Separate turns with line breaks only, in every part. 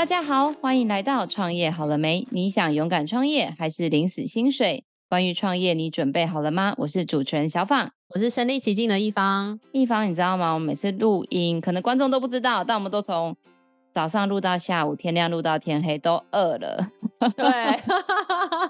大家好，欢迎来到创业好了没？你想勇敢创业还是领死薪水？关于创业，你准备好了吗？我是主持人小访，
我是身临其境的一方。
一方，你知道吗？我们每次录音，可能观众都不知道，但我们都从早上录到下午，天亮录到天黑，都饿了。
对，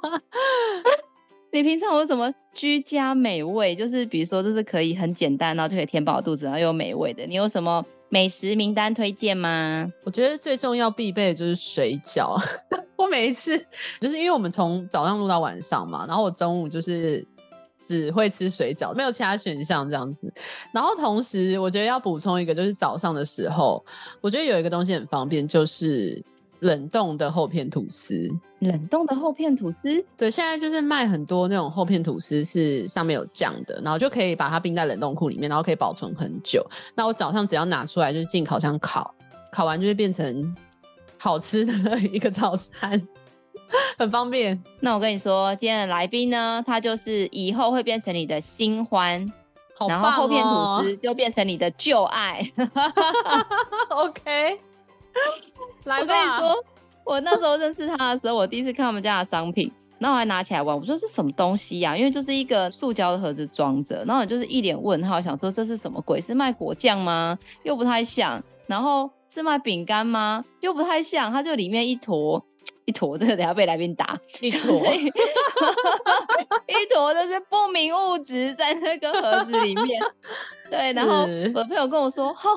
你平常有什么居家美味？就是比如说，就是可以很简单，然后就可以填饱肚子，然后又有美味的。你有什么？美食名单推荐吗？
我觉得最重要必备的就是水饺。我每一次就是因为我们从早上录到晚上嘛，然后我中午就是只会吃水饺，没有其他选项这样子。然后同时我觉得要补充一个，就是早上的时候，我觉得有一个东西很方便，就是。冷冻的厚片吐司，
冷冻的厚片吐司，
对，现在就是卖很多那种厚片吐司，是上面有酱的，然后就可以把它冰在冷冻库里面，然后可以保存很久。那我早上只要拿出来，就是进烤箱烤，烤完就会变成好吃的一个早餐，很方便。
那我跟你说，今天的来宾呢，他就是以后会变成你的新
欢，
然后厚片吐司就变成你的旧爱。
OK。来吧，
我跟你说，我那时候认识他的时候，我第一次看他们家的商品，然后我还拿起来玩，我说是什么东西呀、因为就是一个塑胶的盒子装着，然后我就是一脸问号，想说这是什么鬼？是卖果酱吗？又不太像。然后是卖饼干吗？又不太像。它就里面一坨一坨，这个等下被来宾打
一坨，
一坨就是不明物质在那个盒子里面。对，然后我的朋友跟我说，哈。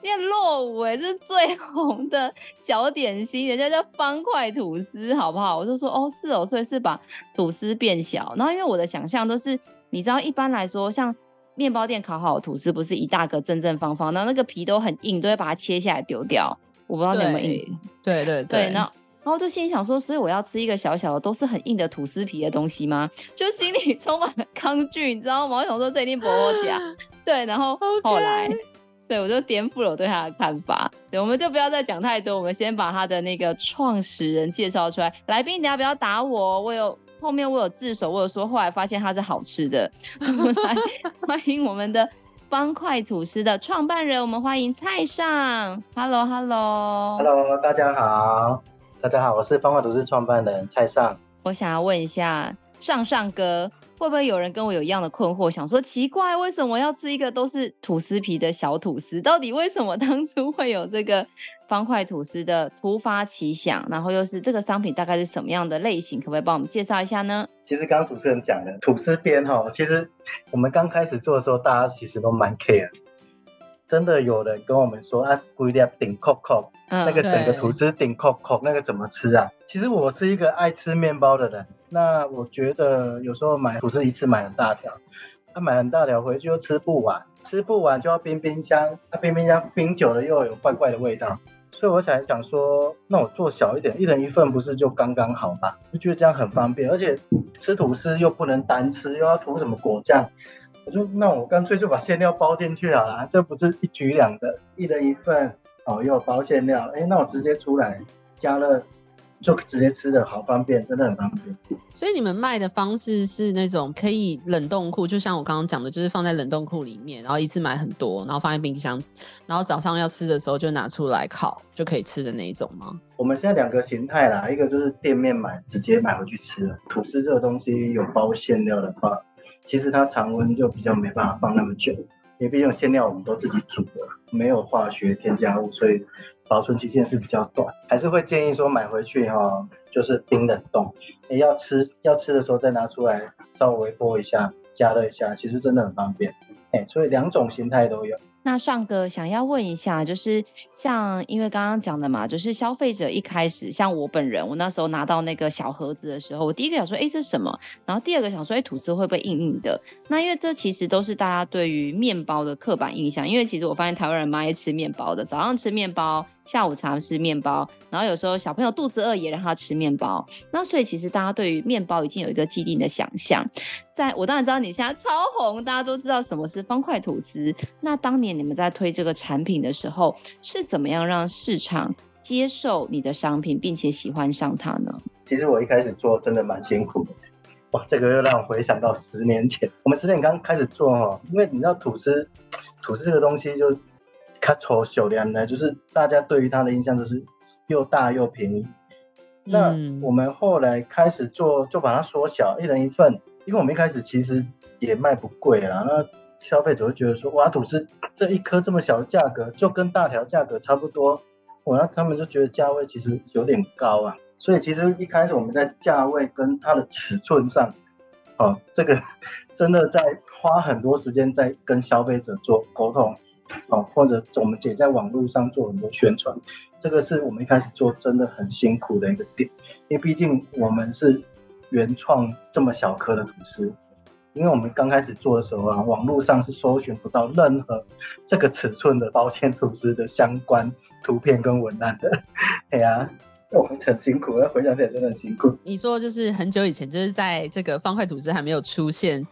念落伍哎，这是最红的小点心，人家叫方块吐司，好不好？我就说哦，是哦，所以是把吐司变小。然后因为我的想象都是，你知道，一般来说，像面包店烤好的吐司，不是一大个正正方方，然后那个皮都很硬，都会把它切下来丢掉。我不知道你有没有印象？
对对对，
对。然后，然后就心里想说，所以我要吃一个小小的，都是很硬的吐司皮的东西吗？就心里 充满了抗拒，你知道吗？我想说这一定不我讲。对，然后后来。Okay. 对，我就颠覆了我对他的看法。对，我们就不要再讲太多，我们先把他的那个创始人介绍出来。来宾，你要不要打我？我有后面我有自首，我有说后来发现它是好吃的。来，欢迎我们的方块吐司的创办人，我们欢迎蔡尚。Hello，Hello，Hello，
大家好，大家好，我是方块吐司创办人蔡尚。
我想要问一下尚尚哥。会不会有人跟我有一样的困惑，想说奇怪，为什么要吃一个都是吐司皮的小吐司？到底为什么当初会有这个方块吐司的突发奇想？然后又是这个商品大概是什么样的类型？可不可以帮我们介绍一下呢？
其实刚刚主持人讲的吐司边哈，其实我们刚开始做的时候，大家其实都蛮 care。真的有人跟我们说啊，龟裂顶扣扣，那个整个吐司顶扣扣，那个怎么吃啊？其实我是一个爱吃面包的人。那我觉得有时候买吐司一次买很大条，他、啊、买很大条回去又吃不完，吃不完就要冰冰箱，他、啊、冰冰箱冰久了又有怪怪的味道，所以我才想说，那我做小一点，一人一份不是就刚刚好吗？就觉得这样很方便，而且吃吐司又不能单吃，又要涂什么果酱，我就那我干脆就把馅料包进去好了，这不是一举两得，一人一份哦，又有包馅料，哎，那我直接出来加热。就直接吃的好方便，真的很方便。
所以你们卖的方式是那种可以冷冻库，就像我刚刚讲的，就是放在冷冻库里面，然后一次买很多，然后放在冰箱，然后早上要吃的时候就拿出来烤就可以吃的那一种吗？
我们现在两个形态啦，一个就是店面买，直接买回去吃了。吐司这个东西有包馅料的话，其实它常温就比较没办法放那么久，因为毕竟馅料我们都自己煮的，没有化学添加物，所以。保存期限是比较短，还是会建议说买回去哈，就是冰冷冻。你要吃要吃的时候再拿出来，稍微微波一下，加热一下，其实真的很方便。哎，所以两种形态都有。
那尚哥想要问一下，就是像因为刚刚讲的嘛，就是消费者一开始像我本人，我那时候拿到那个小盒子的时候，我第一个想说，哎，这是什么？然后第二个想说，哎，吐司会不会硬硬的？那因为这其实都是大家对于面包的刻板印象。因为其实我发现台湾人蛮爱吃面包的，早上吃面包。下午茶吃面包，然后有时候小朋友肚子饿也让他吃面包。那所以其实大家对于面包已经有一个既定的想象。在我当然知道你现在超红，大家都知道什么是方块吐司。那当年你们在推这个产品的时候，是怎么样让市场接受你的商品，并且喜欢上它呢？
其实我一开始做真的蛮辛苦的。哇，这个又让我回想到十年前，我们十年刚开始做哦，因为你知道吐司，吐司这个东西就。它丑小廉呢，就是大家对于它的印象就是又大又便宜。那我们后来开始做，就把它缩小，一人一份。因为我们一开始其实也卖不贵啦，那消费者会觉得说，哇，吐司这一颗这么小的价格，就跟大条价格差不多，我那他们就觉得价位其实有点高啊。所以其实一开始我们在价位跟它的尺寸上，哦，这个 真的在花很多时间在跟消费者做沟通，哦，或者我们也在网络上做很多宣传。这个是我们一开始做真的很辛苦的一个点，因为毕竟我们是原创这么小颗的吐司，因为我们刚开始做的时候啊，网络上是搜寻不到任何这个尺寸的包馅吐司的相关图片跟文案的，哎呀，我们很辛苦，要回想起来真的很辛苦。
你说就是很久以前，就是在这个方块吐司还没有出现。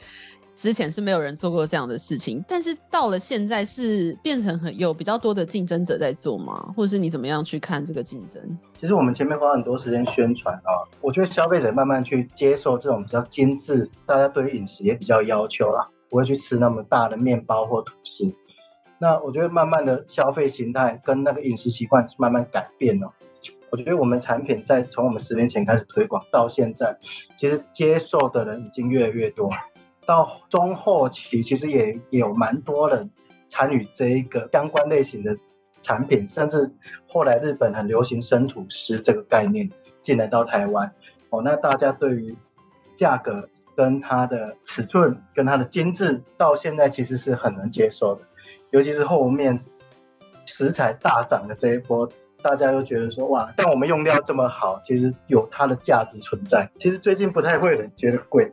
之前是没有人做过这样的事情，但是到了现在是变成很有比较多的竞争者在做吗？或者是你怎么样去看这个竞争？
其实我们前面花很多时间宣传啊，我觉得消费者慢慢去接受这种比较精致，大家对于饮食也比较要求啦，不会去吃那么大的面包或吐司。那我觉得慢慢的消费形态跟那个饮食习惯是慢慢改变了。我觉得我们产品在从我们十年前开始推广到现在，其实接受的人已经越来越多。到中后期，其实也有蛮多人参与这一个相关类型的产品，甚至后来日本很流行生土师这个概念进来到台湾。哦，那大家对于价格跟它的尺寸跟它的精致，到现在其实是很能接受的。尤其是后面食材大涨的这一波，大家都觉得说哇，但我们用料这么好，其实有它的价值存在。其实最近不太会有人觉得贵。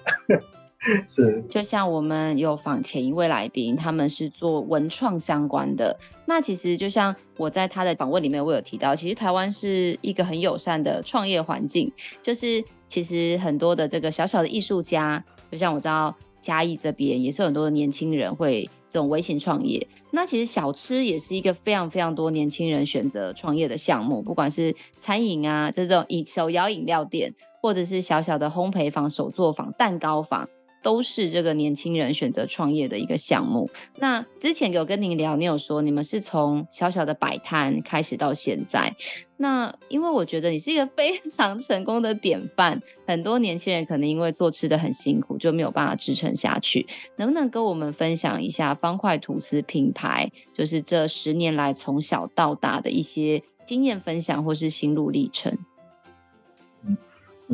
是，
就像我们有访前一位来宾，他们是做文创相关的。那其实就像我在他的访问里面，我有提到，其实台湾是一个很友善的创业环境，就是其实很多的这个小小的艺术家，就像我知道嘉义这边也是很多的年轻人会这种微型创业。那其实小吃也是一个非常非常多年轻人选择创业的项目，不管是餐饮啊，这种饮手摇饮料店，或者是小小的烘焙坊、手作坊、蛋糕坊。都是这个年轻人选择创业的一个项目。那之前有跟您聊，你有说你们是从小小的摆摊开始到现在。那因为我觉得你是一个非常成功的典范，很多年轻人可能因为做吃的很辛苦，就没有办法支撑下去。能不能跟我们分享一下方块吐司品牌，就是这十年来从小到大的一些经验分享或是心路历程？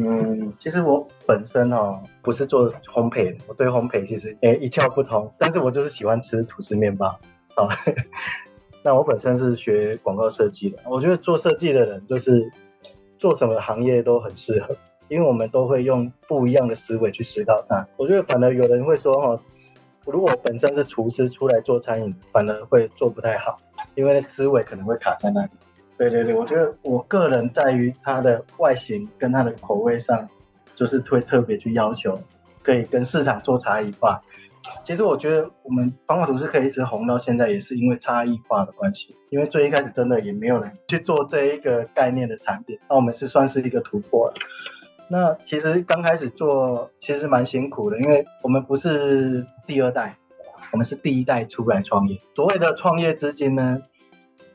嗯，其实我本身哦不是做烘焙的，我对烘焙其实诶一窍不通，但是我就是喜欢吃吐司面包。哦，那我本身是学广告设计的，我觉得做设计的人就是做什么行业都很适合，因为我们都会用不一样的思维去思考它。我觉得反而有人会说哦，如果本身是厨师出来做餐饮，反而会做不太好，因为思维可能会卡在那里。对对对，我觉得我个人在于它的外形跟它的口味上，就是会特别去要求，可以跟市场做差异化。其实我觉得我们方块图是可以一直红到现在，也是因为差异化的关系。因为最一开始真的也没有人去做这一个概念的产品，那我们是算是一个突破了。那其实刚开始做其实蛮辛苦的，因为我们不是第二代，我们是第一代出来创业。所谓的创业资金呢，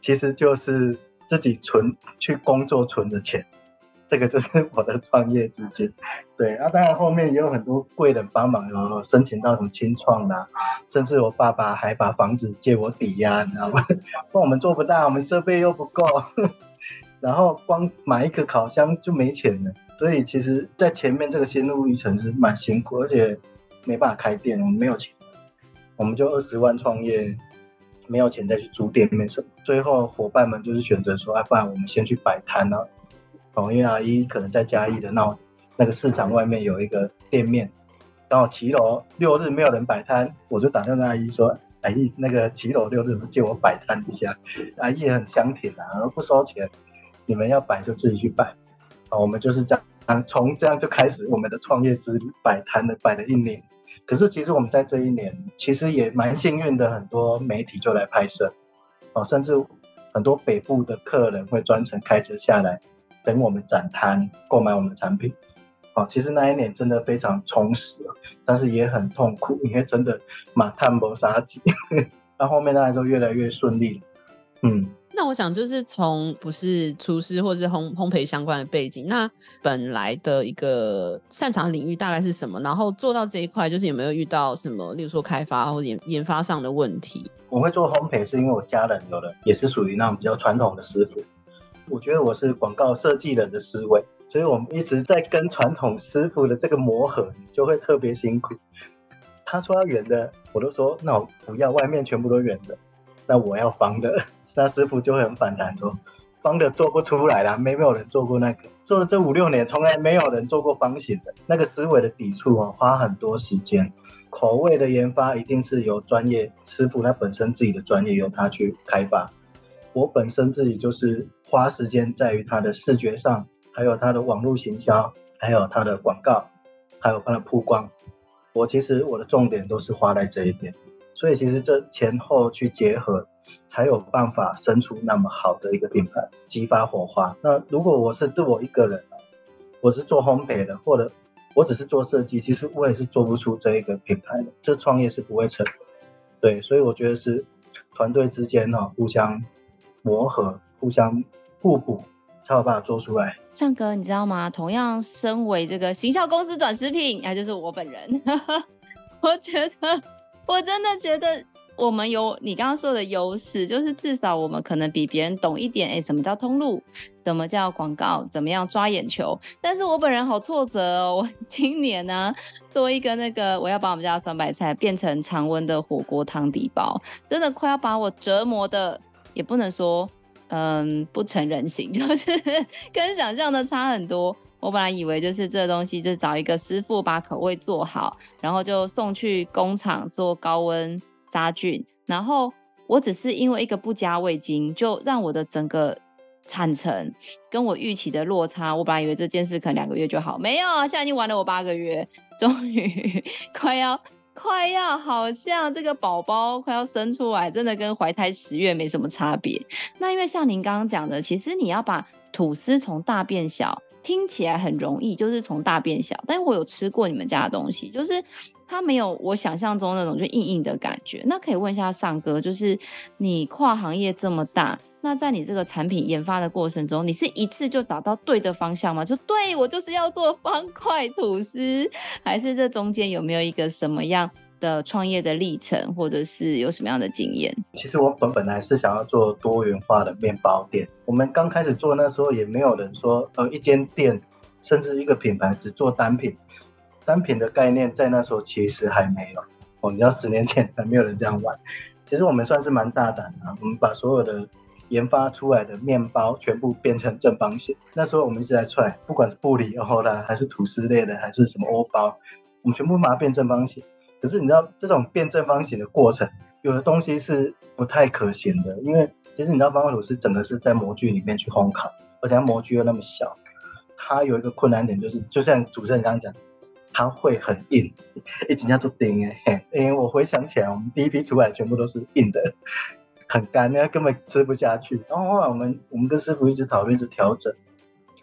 其实就是。自己存去工作存的钱，这个就是我的创业资金。对，啊，当然后面也有很多贵人帮忙，有申请到什么青创的，甚至我爸爸还把房子借我抵押，你知道吗？那我们做不大，我们设备又不够，然后光买一个烤箱就没钱了。所以其实，在前面这个心路历程是蛮辛苦，而且没办法开店，我们没有钱，我们就二十万创业。没有钱再去租店面什么，最后伙伴们就是选择说，啊，不然我们先去摆摊了。哦，因为阿姨可能在嘉义的那那个市场外面有一个店面，刚好骑楼六日没有人摆摊，我就打电话阿姨说，阿姨那个骑楼六日借我摆摊一下。阿姨很香甜啊，然后不收钱，你们要摆就自己去摆。哦，我们就是这样，从这样就开始我们的创业之旅，摆摊的摆了一年。可是其实我们在这一年，其实也蛮幸运的，很多媒体就来拍摄，哦，甚至很多北部的客人会专程开车下来等我们展摊购买我们的产品，哦，其实那一年真的非常充实，但是也很痛苦，因为真的马探谋杀机，到后面大家都越来越顺利，嗯，
那我想就是从不是厨师或是烘烘焙相关的背景，那本来的一个擅长领域大概是什么？然后做到这一块，就是有没有遇到什么，例如说开发或研研发上的问题？
我会做烘焙是因为我家人有的也是属于那种比较传统的师傅，我觉得我是广告设计人的思维，所以我们一直在跟传统师傅的这个磨合，就会特别辛苦。他说要圆的，我都说那我不要，外面全部都圆的，那我要方的。那师傅就会很反弹，说方的做不出来啦，没没有人做过那个，做了这五六年，从来没有人做过方形的，那个思维的抵触啊，花很多时间。口味的研发一定是由专业师傅他本身自己的专业由他去开发，我本身自己就是花时间在于他的视觉上，还有他的网络行销，还有他的广告，还有他的曝光，我其实我的重点都是花在这一边，所以其实这前后去结合。才有办法生出那么好的一个品牌，激发火花。那如果我是自我一个人，我是做烘焙的，或者我只是做设计，其实我也是做不出这一个品牌的。这创业是不会成的。对，所以我觉得是团队之间呢，互相磨合、互相互补，才有办法做出来。
尚哥，你知道吗？同样身为这个行销公司转食品，那就是我本人。我觉得，我真的觉得。我们有你刚刚说的优势，就是至少我们可能比别人懂一点，哎，什么叫通路，什么叫广告，怎么样抓眼球。但是我本人好挫折哦，我 今年呢、做一个那个，我要把我们家的酸白菜变成常温的火锅汤底包，真的快要把我折磨的，也不能说，嗯，不成人形，就是跟想象的差很多。我本来以为就是这东西，就是找一个师傅把口味做好，然后就送去工厂做高温。杀菌，然后我只是因为一个不加味精，就让我的整个产程跟我预期的落差。我本来以为这件事可能两个月就好，没有，现在已经玩了我八个月，终于快 要快要，好像这个宝宝快要生出来，真的跟怀胎十月没什么差别。那因为像您刚刚讲的，其实你要把吐司从大变小，听起来很容易，就是从大变小。但是我有吃过你们家的东西，就是。它没有我想象中那种就硬硬的感觉。那可以问一下尚哥，就是你跨行业这么大，那在你这个产品研发的过程中，你是一次就找到对的方向吗？就对我就是要做方块吐司，还是这中间有没有一个什么样的创业的历程，或者是有什么样的经验？
其实我本本来是想要做多元化的面包店。我们刚开始做那时候也没有人说，呃，一间店甚至一个品牌只做单品。单品的概念在那时候其实还没有，哦，你知道十年前 还没有人这样玩。其实我们算是蛮大胆的，我们把所有的研发出来的面包全部变成正方形。那时候我们一直在踹，不管是布里欧啦，还是吐司类的，还是什么欧包，我们全部把它变正方形。可是你知道这种变正方形的过程，有的东西是不太可行的，因为其实你知道方块吐司整个是在模具里面去烘烤，而且它模具又那么小，它有一个困难点就是，就像主持人刚刚讲。它会很硬，一直要做钉哎，因为我回想起来，我们第一批出来全部都是硬的，很干，那根本吃不下去。然后后来我们我们跟师傅一直讨论，一直调整，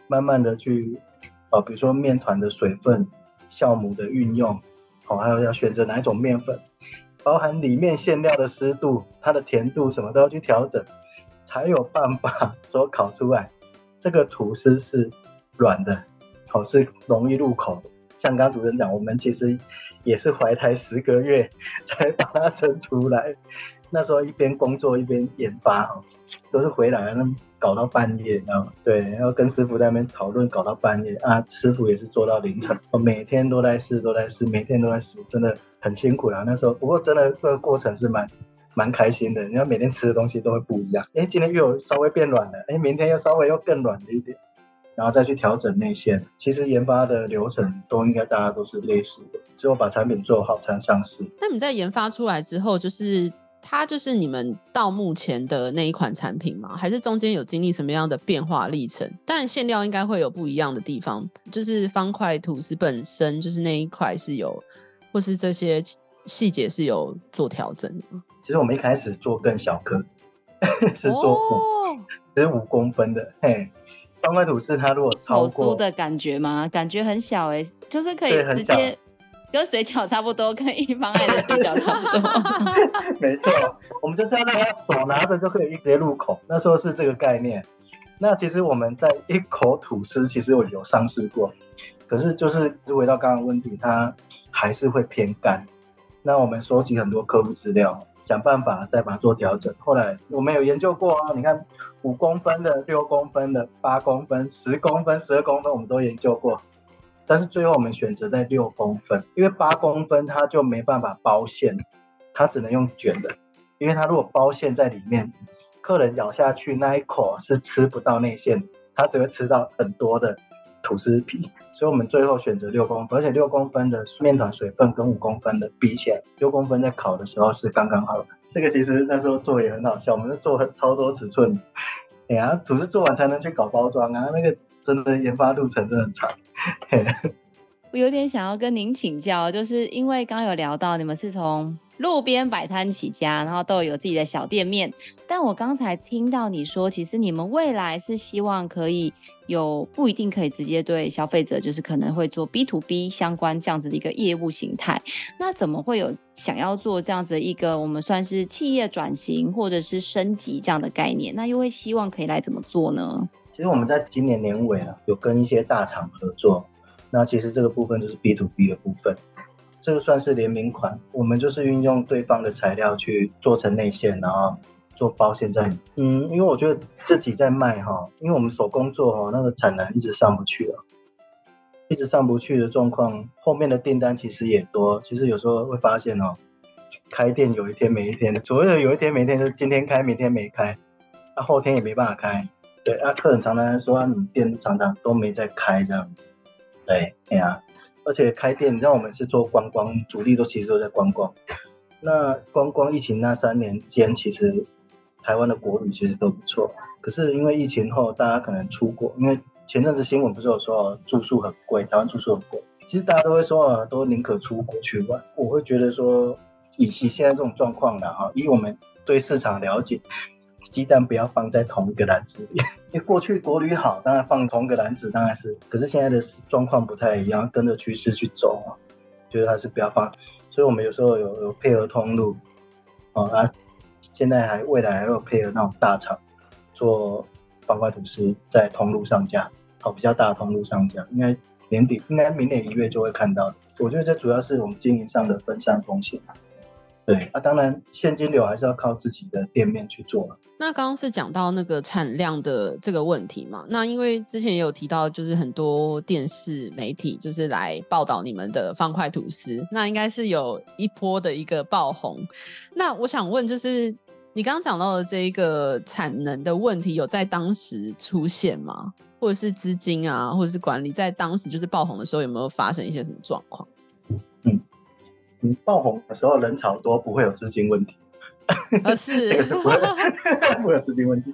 慢慢的去，哦，比如说面团的水分、酵母的运用，还有要选择哪一种面粉，包含里面馅料的湿度、它的甜度什么都要去调整，才有办法 说烤出来，这个吐司是软的，哦，是容易入口。像刚刚主持人讲，我们其实也是怀胎十个月 才把它生出来。那时候一边工作一边研发，都是回来那搞到半夜，然后对，然后跟师傅在那边讨论，搞到半夜啊。师傅也是做到凌晨，我每天都在试，都在试，每天都在试，真的很辛苦啦。那时候不过真的这个过程是蛮蛮开心的，你要每天吃的东西都会不一样。哎，今天又有稍微变软了，哎，明天又稍微又更软了一点。然后再去调整内馅，其实研发的流程都应该大家都是类似的，最后把产品做好才上市。
那你在研发出来之后，就是它就是你们到目前的那一款产品吗？还是中间有经历什么样的变化历程？当然馅料应该会有不一样的地方，就是方块吐司本身就是那一块是有，或是这些细节是有做调整的。
其实我们一开始做更小颗，是做五，是五公分的，嘿。方块吐司它如果超过
的感觉吗？感觉很小哎、欸，就是可以直接跟水饺差不多，跟一方爱的水饺差不多。
没错，我们就是要让他手拿着就可以直接入口。那时候是这个概念。那其实我们在一口吐司，其实我有尝试过，可是就是回到刚刚的问题，它还是会偏干。那我们收集很多客户资料，想办法再把它做调整。后来我们有研究过啊，你看五公分的、六公分的、八公分、十公分、十二公分，我们都研究过。但是最后我们选择在六公分，因为八公分它就没办法包馅，它只能用卷的，因为它如果包馅在里面。客人咬下去那一口是吃不到内馅，他只会吃到很多的吐司皮，所以我们最后选择六公分，而且六公分的面团水分跟五公分的比起来，六公分在烤的时候是刚刚好的。这个其实那时候做也很好笑，我们是做超多尺寸，哎呀，吐司做完才能去搞包装啊，那个真的研发路程真的很长。
我有点想要跟您请教，就是因为刚有聊到你们是从。路边摆摊起家，然后都有自己的小店面。但我刚才听到你说，其实你们未来是希望可以有不一定可以直接对消费者，就是可能会做 B to B 相关这样子的一个业务形态。那怎么会有想要做这样子一个我们算是企业转型或者是升级这样的概念？那又会希望可以来怎么做呢？
其实我们在今年年尾啊，有跟一些大厂合作。那其实这个部分就是 B to B 的部分。这个算是联名款，我们就是运用对方的材料去做成内线，然后做包现在。嗯，因为我觉得自己在卖哈，因为我们手工做哈，那个产能一直上不去了，一直上不去的状况，后面的订单其实也多。其实有时候会发现哦，开店有一天没一天的，所谓的有一天没一天，就是今天开，明天没开，那后天也没办法开。对，啊客人常常说，你店常常都没在开这样。对，哎呀。而且开店，你知道我们是做观光，主力都其实都在观光。那观光疫情那三年间，其实台湾的国旅其实都不错。可是因为疫情后，大家可能出国，因为前阵子新闻不是有说住宿很贵，台湾住宿很贵。其实大家都会说啊，都宁可出国去玩。我会觉得说，以其现在这种状况的哈，以我们对市场了解。鸡蛋不要放在同一个篮子里，因为过去国旅好，当然放同一个篮子当然是，可是现在的状况不太一样，跟着趋势去走啊，觉得还是不要放。所以我们有时候有有配合通路，啊，现在还未来还有配合那种大厂做方块吐司在通路上架，好，比较大的通路上架，应该年底应该明年一月就会看到。我觉得这主要是我们经营上的分散风险。对啊，当然现金流还是要靠自己的店面去做。
那刚刚是讲到那个产量的这个问题嘛？那因为之前也有提到，就是很多电视媒体就是来报道你们的方块吐司，那应该是有一波的一个爆红。那我想问，就是你刚刚讲到的这一个产能的问题，有在当时出现吗？或者是资金啊，或者是管理，在当时就是爆红的时候，有没有发生一些什么状况？
你爆红的时候人潮多，不会有资金问题。
啊、是
这个是不会 不会有资金问题。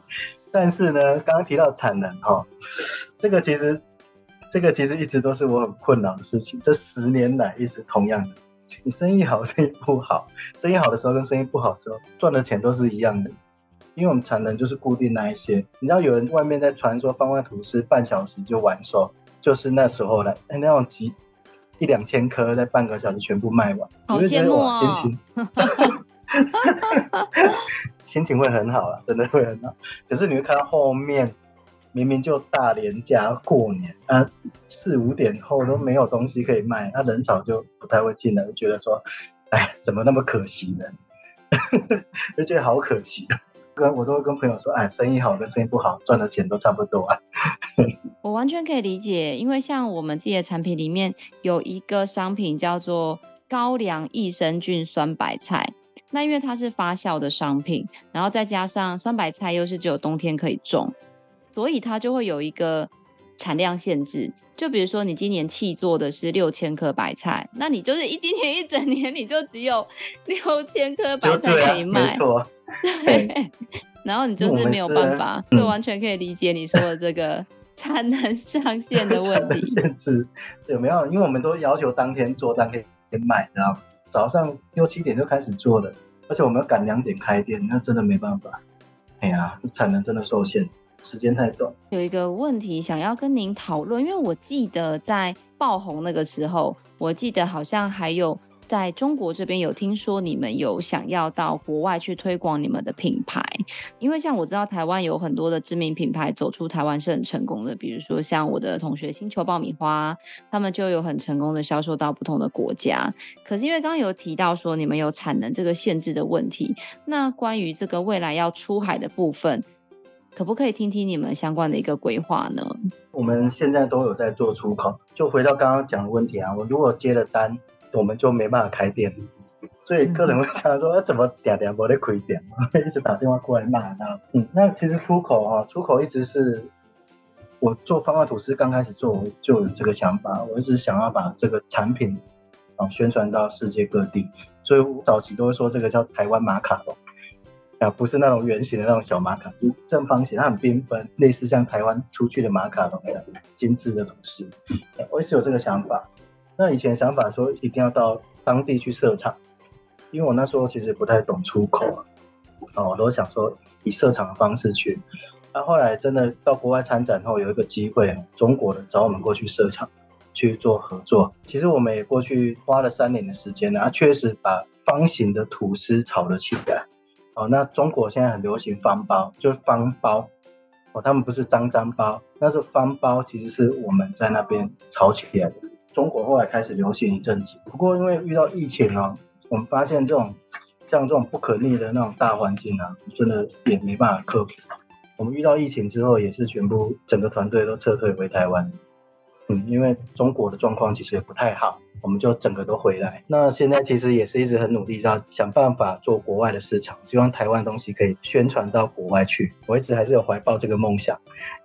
但是呢，刚刚提到产能哈，这个其实这个其实一直都是我很困扰的事情。这十年来一直同样的，你生意好，生意不好，生意好的时候跟生意不好的时候赚的钱都是一样的，因为我们产能就是固定那一些。你知道有人外面在传说方块吐司半小时就完售，就是那时候来那种急。一两千颗在半个小时全部卖完，
好羡慕哦！
心情，心情会很好啊，真的会很好。可是你会看到后面，明明就大连假过年啊，四五点后都没有东西可以卖，那人潮就不太会进来，就觉得说，哎，怎么那么可惜呢？就觉得好可惜。跟我都会跟朋友说，哎，生意好跟生意不好赚的钱都差不多啊。
我完全可以理解，因为像我们自己的产品里面有一个商品叫做高粱益生菌酸白菜，那因为它是发酵的商品，然后再加上酸白菜又是只有冬天可以种，所以它就会有一个产量限制。就比如说你今年契作的是六千颗白菜，那你就是一 今年一整年你就只有六千颗白菜可以卖。对，然后你就是没有办法，就完全可以理解你说的这个产能上限的 问题。
限制有没有？因为我们都要求当天做，当天买，知道吗？早上六七点就开始做的，而且我们要赶两点开店，那真的没办法。哎呀，产能真的受限，时间太短。
有一个问题想要跟您讨论，因为我记得在爆红那个时候，我记得好像还有。在中国这边有听说你们有想要到国外去推广你们的品牌，因为像我知道台湾有很多的知名品牌走出台湾是很成功的，比如说像我的同学星球爆米花，他们就有很成功的销售到不同的国家。可是因为刚刚有提到说你们有产能这个限制的问题，那关于这个未来要出海的部分，可不可以听听你们相关的一个规划呢？
我们现在都有在做出口，就回到刚刚讲的问题啊，我如果接了单。我们就没办法开店，所以客人会想说：“怎么点点不得亏点？” 一直打电话过来骂他。嗯，那其实出口啊，出口一直是我做方块吐司刚开始做就有这个想法，我一直想要把这个产品啊宣传到世界各地，所以我早期都会说这个叫台湾马卡龙啊，不是那种圆形的那种小马卡，是正方形，它很缤纷，类似像台湾出去的马卡龙一样精致的吐司。我一直有这个想法。那以前想法说一定要到当地去设厂，因为我那时候其实不太懂出口啊，哦，我都想说以设厂的方式去。那后来真的到国外参展后，有一个机会，中国的找我们过去设厂去做合作。其实我们也过去花了三年的时间，然后确实把方形的吐司炒了起来。哦，那中国现在很流行方包，就是方包。哦，他们不是张张包，那是方包，其实是我们在那边炒起来的。中国后来开始流行一阵子，不过因为遇到疫情啊，我们发现这种像这种不可逆的那种大环境啊，真的也没办法克服。我们遇到疫情之后，也是全部整个团队都撤退回台湾。嗯，因为中国的状况其实也不太好，我们就整个都回来。那现在其实也是一直很努力，要想办法做国外的市场，希望台湾东西可以宣传到国外去。我一直还是有怀抱这个梦想。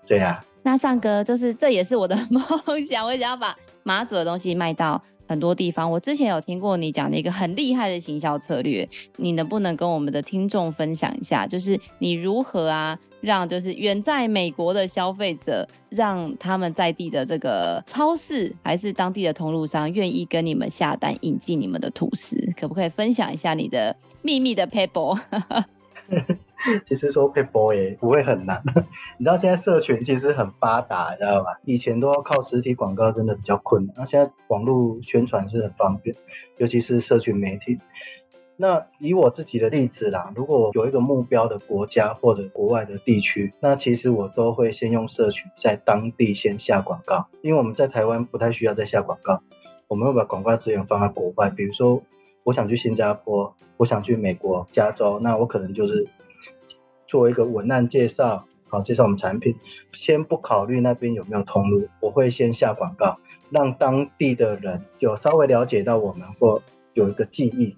对呀、啊，
那尚哥就是这也是我的 梦想，我想要把。马祖的东西卖到很多地方，我之前有听过你讲的一个很厉害的行销策略，你能不能跟我们的听众分享一下？就是你如何啊，让就是远在美国的消费者，让他们在地的这个超市还是当地的通路商愿意跟你们下单，引进你们的吐司，可不可以分享一下你的秘密的 paper？？
其实说配播也不会很难，你知道现在社群其实很发达，你知道吧？以前都要靠实体广告，真的比较困难。那现在网络宣传是很方便，尤其是社群媒体。那以我自己的例子啦，如果有一个目标的国家或者国外的地区，那其实我都会先用社群在当地先下广告，因为我们在台湾不太需要再下广告，我们会把广告资源放在国外。比如说，我想去新加坡，我想去美国加州，那我可能就是。做一个文案介绍，好，介绍我们产品，先不考虑那边有没有通路，我会先下广告，让当地的人有稍微了解到我们或有一个记忆。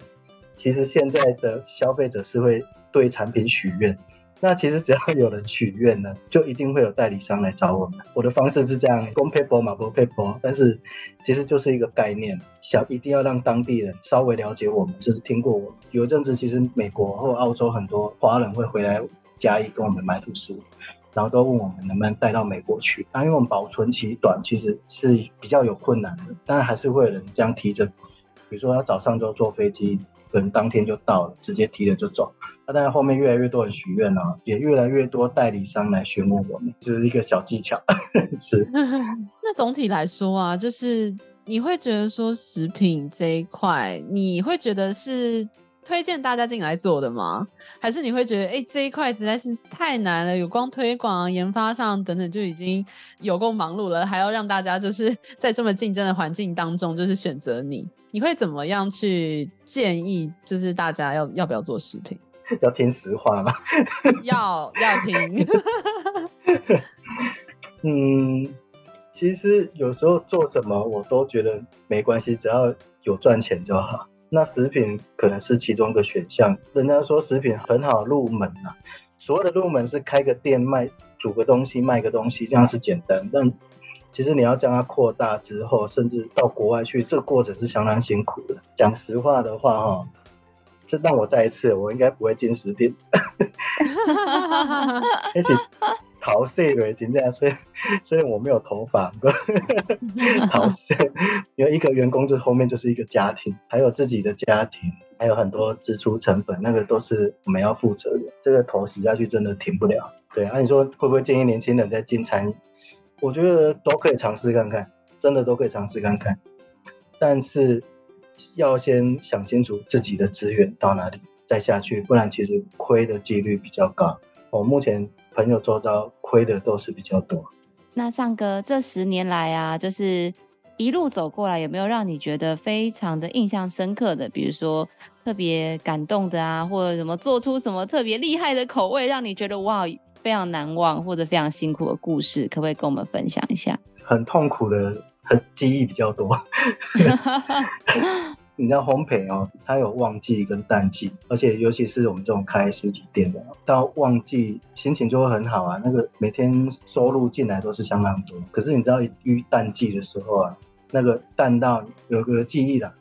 其实现在的消费者是会对产品许愿。那其实只要有人许愿呢，就一定会有代理商来找我们。我的方式是这样，公配博马不配博，但是其实就是一个概念，想一定要让当地人稍微了解我们，就是听过我。有一阵子，其实美国或澳洲很多华人会回来嘉义跟我们买土司，然后都问我们能不能带到美国去。那因为我们保存期短，其实是比较有困难的，但还是会有人这样提着，比如说他早上就坐飞机。可能当天就到了，直接提着就走。那当然后面越来越多人许愿了，也越来越多代理商来询问我们，这是一个小技巧。是。
那总体来说啊，就是你会觉得说食品这一块，你会觉得是推荐大家进来做的吗？还是你会觉得，哎、欸，这一块实在是太难了，有光推广、研发上等等就已经有够忙碌了，还要让大家就是在这么竞争的环境当中，就是选择你。你会怎么样去建议？就是大家要要不要做食品？
要听实话吗？
要要听。
嗯，其实有时候做什么我都觉得没关系，只要有赚钱就好。那食品可能是其中一个选项。人家说食品很好入门啊，所谓的入门是开个店卖，煮个东西卖个东西，这样是简单，但。其实你要将它扩大之后，甚至到国外去，这个过程是相当辛苦的。讲实话的话，哈，这让我再一次，我应该不会进食品。而且桃色的真这样，所以所以我没有头发，桃色，因为一个员工就后面就是一个家庭，还有自己的家庭，还有很多支出成本，那个都是我们要负责的。这个头洗下去真的停不了。对啊，你说会不会建议年轻人在进餐饮？我觉得都可以尝试看看，真的都可以尝试看看，但是要先想清楚自己的资源到哪里再下去，不然其实亏的几率比较高。我目前朋友周遭亏的都是比较多。
那尚哥这十年来啊，就是一路走过来，有没有让你觉得非常的印象深刻的？比如说特别感动的啊，或者什么做出什么特别厉害的口味，让你觉得哇，非常难忘或者非常辛苦的故事，可不可以跟我们分享一下？
很痛苦的，很记忆比较多。你知道烘焙哦，它有旺季跟淡季，而且尤其是我们这种开实体店的，到旺季心情就会很好啊，那个每天收入进来都是相当多。可是你知道一遇淡季的时候啊，那个淡到有个记忆的，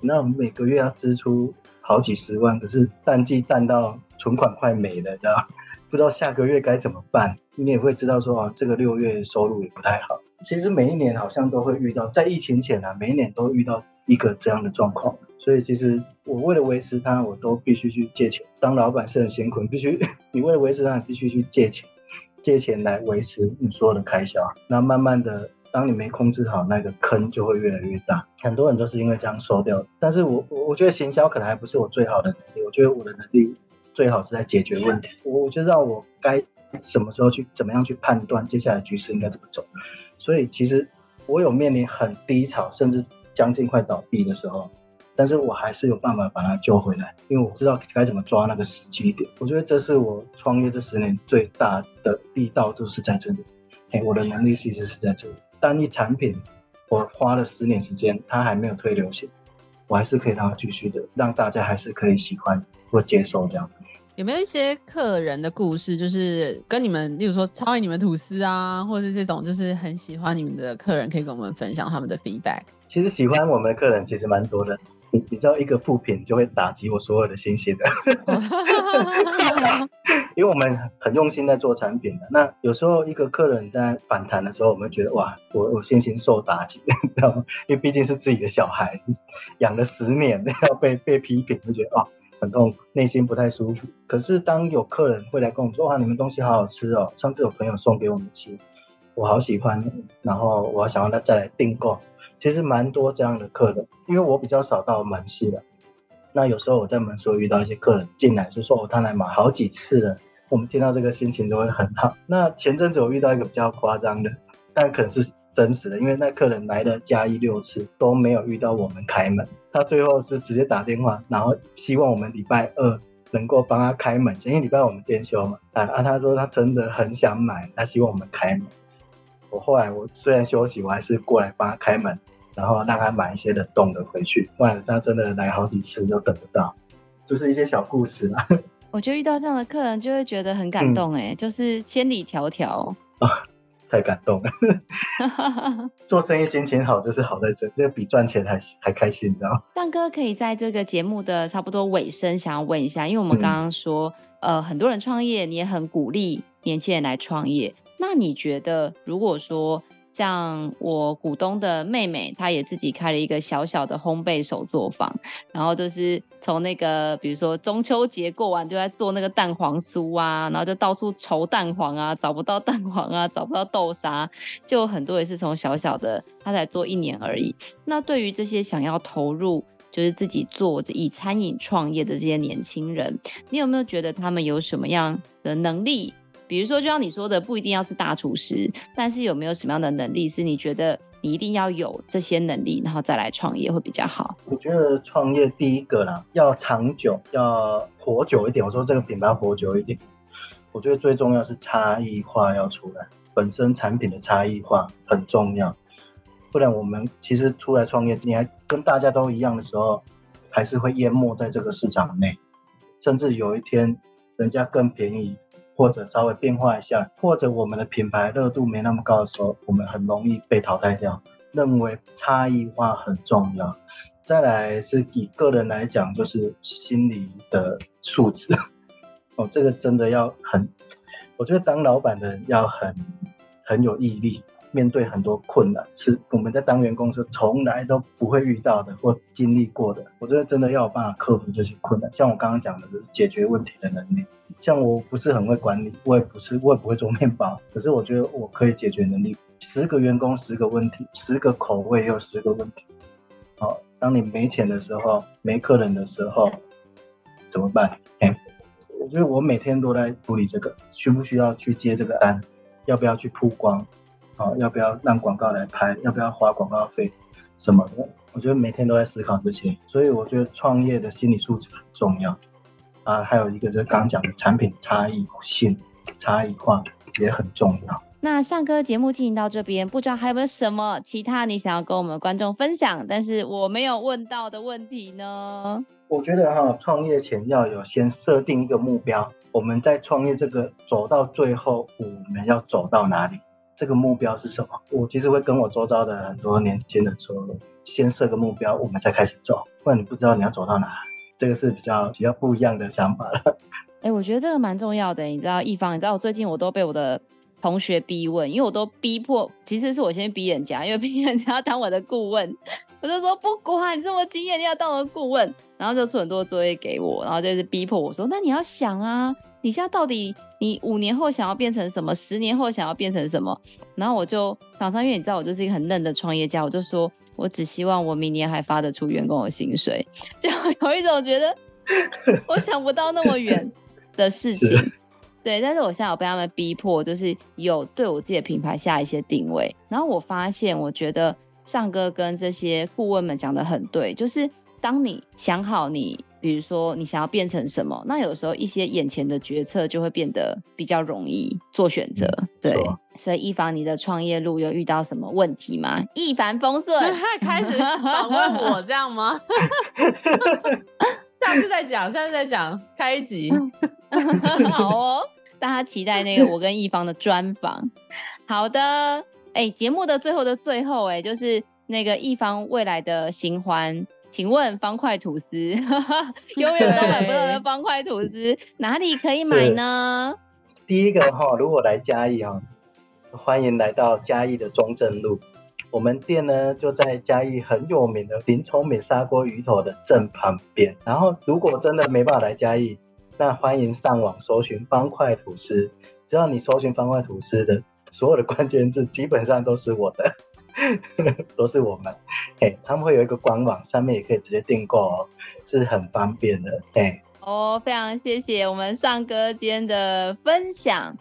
那我们每个月要支出好几十万，可是淡季淡到存款快没了，知道不知道下个月该怎么办？你也会知道说啊，这个六月收入也不太好。其实每一年好像都会遇到，在疫情前啊，每一年都遇到。一个这样的状况，所以其实我为了维持它，我都必须去借钱。当老板是很辛苦，你必须 你为了维持它，你必须去借钱，借钱来维持你所有的开销。那慢慢的，当你没控制好，那个坑就会越来越大。很多人都是因为这样收掉。但是我我觉得行销可能还不是我最好的能力，我觉得我的能力最好是在解决问题。我知道我该什么时候去怎么样去判断接下来局势应该怎么走。所以其实我有面临很低潮，甚至。将近快倒闭的时候，但是我还是有办法把它救回来，因为我知道该怎么抓那个时机点。我觉得这是我创业这十年最大的力道，就是在这里。嘿，我的能力其实是在这里。单一产品，我花了十年时间，它还没有退流行，我还是可以让它继续的，让大家还是可以喜欢或接受这样。
有没有一些客人的故事，就是跟你们，例如说超爱你们吐司啊，或者是这种，就是很喜欢你们的客人，可以跟我们分享他们的 feedback。
其实喜欢我们的客人其实蛮多的，你你知道一个负评就会打击我所有的信心的，因为我们很用心在做产品的。那有时候一个客人在反弹的时候，我们觉得哇，我我信心受打击，你知道吗？因为毕竟是自己的小孩，养了十年，要被被批评，就觉得哇。很痛，内心不太舒服。可是当有客人会来跟我们说：“哇，你们东西好好吃哦！”上次有朋友送给我们吃，我好喜欢，然后我想要他再来订购。其实蛮多这样的客人，因为我比较少到门市的。那有时候我在门市遇到一些客人进来，就说：“哦，他来买好几次了。”我们听到这个心情就会很好。那前阵子我遇到一个比较夸张的，但可能是真实的，因为那客人来了嘉义六次都没有遇到我们开门。他最后是直接打电话，然后希望我们礼拜二能够帮他开门，因为礼拜我们店休嘛。啊，啊他说他真的很想买，他希望我们开门。我后来我虽然休息，我还是过来帮他开门，然后让他买一些冷冻的回去。不然他真的来好几次都等不到，就是一些小故事啦。
我觉得遇到这样的客人就会觉得很感动，哎、嗯，就是千里迢迢。
太感动了，做生意心情好就是好在这，这比赚钱还还开心，你知道吗？
蛋哥可以在这个节目的差不多尾声，想要问一下，因为我们刚刚说，嗯、呃，很多人创业，你也很鼓励年轻人来创业，那你觉得，如果说，像我股东的妹妹，她也自己开了一个小小的烘焙手作坊，然后就是从那个，比如说中秋节过完就在做那个蛋黄酥啊，然后就到处筹蛋黄啊，找不到蛋黄啊，找不到豆沙，就很多也是从小小的，她才做一年而已。那对于这些想要投入，就是自己做以餐饮创业的这些年轻人，你有没有觉得他们有什么样的能力？比如说，就像你说的，不一定要是大厨师，但是有没有什么样的能力是你觉得你一定要有这些能力，然后再来创业会比较好？
我觉得创业第一个啦，要长久，要活久一点。我说这个品牌要活久一点，我觉得最重要是差异化要出来，本身产品的差异化很重要，不然我们其实出来创业，你还跟大家都一样的时候，还是会淹没在这个市场内，甚至有一天人家更便宜。或者稍微变化一下，或者我们的品牌热度没那么高的时候，我们很容易被淘汰掉。认为差异化很重要。再来是以个人来讲，就是心理的素质。哦，这个真的要很，我觉得当老板的人要很很有毅力，面对很多困难，是我们在当员工时从来都不会遇到的或经历过的。我觉得真的要有办法克服这些困难。像我刚刚讲的，就是解决问题的能力。像我不是很会管理，我也不是，我也不会做面包，可是我觉得我可以解决能力。十个员工十个问题，十个口味又十个问题。好，当你没钱的时候，没客人的时候，怎么办？哎，我觉得我每天都在处理这个，需不需要去接这个单？要不要去曝光？好，要不要让广告来拍？要不要花广告费？什么的？我觉得每天都在思考这些，所以我觉得创业的心理素质很重要。啊，还有一个就是刚讲的产品差异性、差异化也很重要。
那尚哥节目进行到这边，不知道还有没有什么其他你想要跟我们观众分享，但是我没有问到的问题呢？
我觉得哈，创业前要有先设定一个目标，我们在创业这个走到最后，我们要走到哪里？这个目标是什么？我其实会跟我周遭的很多年轻人说，先设个目标，我们再开始走，不然你不知道你要走到哪。这个是比较比较不一样的想法了。
哎、我觉得这个蛮重要的。你知道，一方，你知道我最近我都被我的同学逼问，因为我都逼迫，其实是我先逼人家，因为逼人家要当我的顾问。我就说不管你这么经验，你要当我的顾问，然后就出很多作业给我，然后就是逼迫我说，那你要想啊，你现在到底你五年后想要变成什么？十年后想要变成什么？然后我就厂商，因为你知道我就是一个很嫩的创业家，我就说。我只希望我明年还发得出员工的薪水，就有一种觉得我想不到那么远的事情。对，但是我现在有被他们逼迫，就是有对我自己的品牌下一些定位。然后我发现，我觉得尚哥跟这些顾问们讲的很对，就是当你想好你。比如说，你想要变成什么？那有时候一些眼前的决策就会变得比较容易做选择。嗯、对，所以一凡，你的创业路有遇到什么问题吗？一帆风顺，
开始访问我这样吗？下次再讲，下次再讲，开一集。
好哦，大家期待那个我跟一方的专访。好的，哎、欸，节目的最后的最后、欸，哎，就是那个一方未来的新欢。请问方块吐司，永远都买不到的方块吐司，哪里可以买呢？
第一个哈，如果来嘉义哈，欢迎来到嘉义的中正路，我们店呢就在嘉义很有名的林聪明砂锅鱼头的正旁边。然后，如果真的没办法来嘉义，那欢迎上网搜寻方块吐司，只要你搜寻方块吐司的所有的关键字，基本上都是我的。都是我们，哎，他们会有一个官网，上面也可以直接订购哦，是很方便的，对。
哦，非常谢谢我们尚哥今天的分享。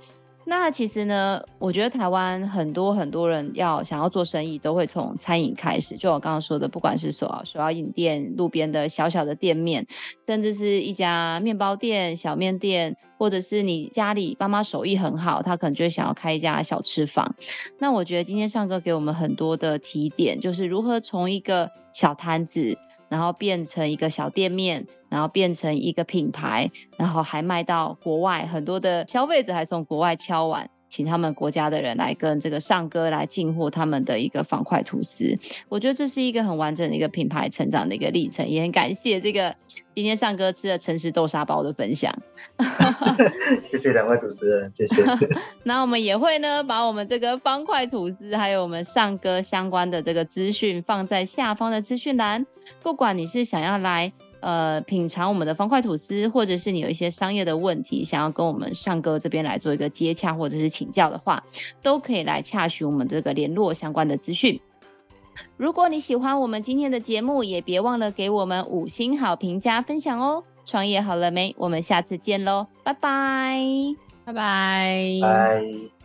那其实呢，我觉得台湾很多很多人要想要做生意，都会从餐饮开始。就我刚刚说的，不管是手手摇饮店、路边的小小的店面，甚至是一家面包店、小面店，或者是你家里爸妈手艺很好，他可能就会想要开一家小吃房。那我觉得今天尚哥给我们很多的提点，就是如何从一个小摊子。然后变成一个小店面，然后变成一个品牌，然后还卖到国外，很多的消费者还从国外敲碗，请他们国家的人来跟这个尚哥来进货他们的一个方块吐司。我觉得这是一个很完整的一个品牌成长的一个历程，也很感谢这个今天尚哥吃的诚实豆沙包的分享。
谢谢两位主持人，谢谢。
那我们也会呢，把我们这个方块吐司还有我们尚哥相关的这个资讯放在下方的资讯栏。不管你是想要来呃品尝我们的方块吐司，或者是你有一些商业的问题想要跟我们尚哥这边来做一个接洽或者是请教的话，都可以来洽询我们这个联络相关的资讯。如果你喜欢我们今天的节目，也别忘了给我们五星好评加分享哦。创业好了没？我们下次见喽，拜拜，
拜拜，
拜。